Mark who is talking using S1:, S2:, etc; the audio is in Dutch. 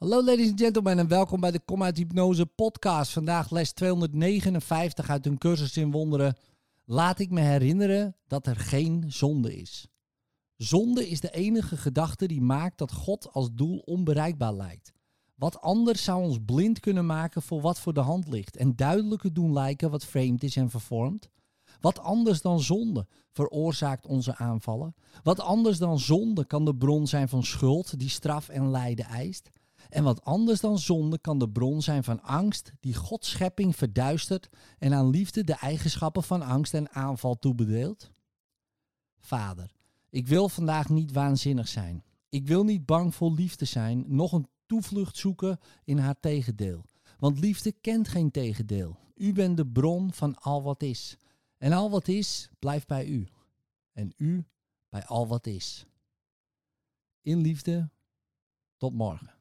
S1: Hallo ladies and gentlemen en welkom bij de Kom uit Hypnose podcast. Vandaag les 259 uit een cursus in wonderen. Laat ik me herinneren dat er geen zonde is. Zonde is de enige gedachte die maakt dat God als doel onbereikbaar lijkt. Wat anders zou ons blind kunnen maken voor wat voor de hand ligt en duidelijker doen lijken wat vreemd is en vervormd. Wat anders dan zonde veroorzaakt onze aanvallen. Wat anders dan zonde kan de bron zijn van schuld die straf en lijden eist. En wat anders dan zonde kan de bron zijn van angst die Gods schepping verduistert en aan liefde de eigenschappen van angst en aanval toebedeelt? Vader, ik wil vandaag niet waanzinnig zijn. Ik wil niet bang voor liefde zijn, nog een toevlucht zoeken in haar tegendeel. Want liefde kent geen tegendeel. U bent de bron van al wat is. En al wat is, blijft bij u. En u bij al wat is. In liefde, tot morgen.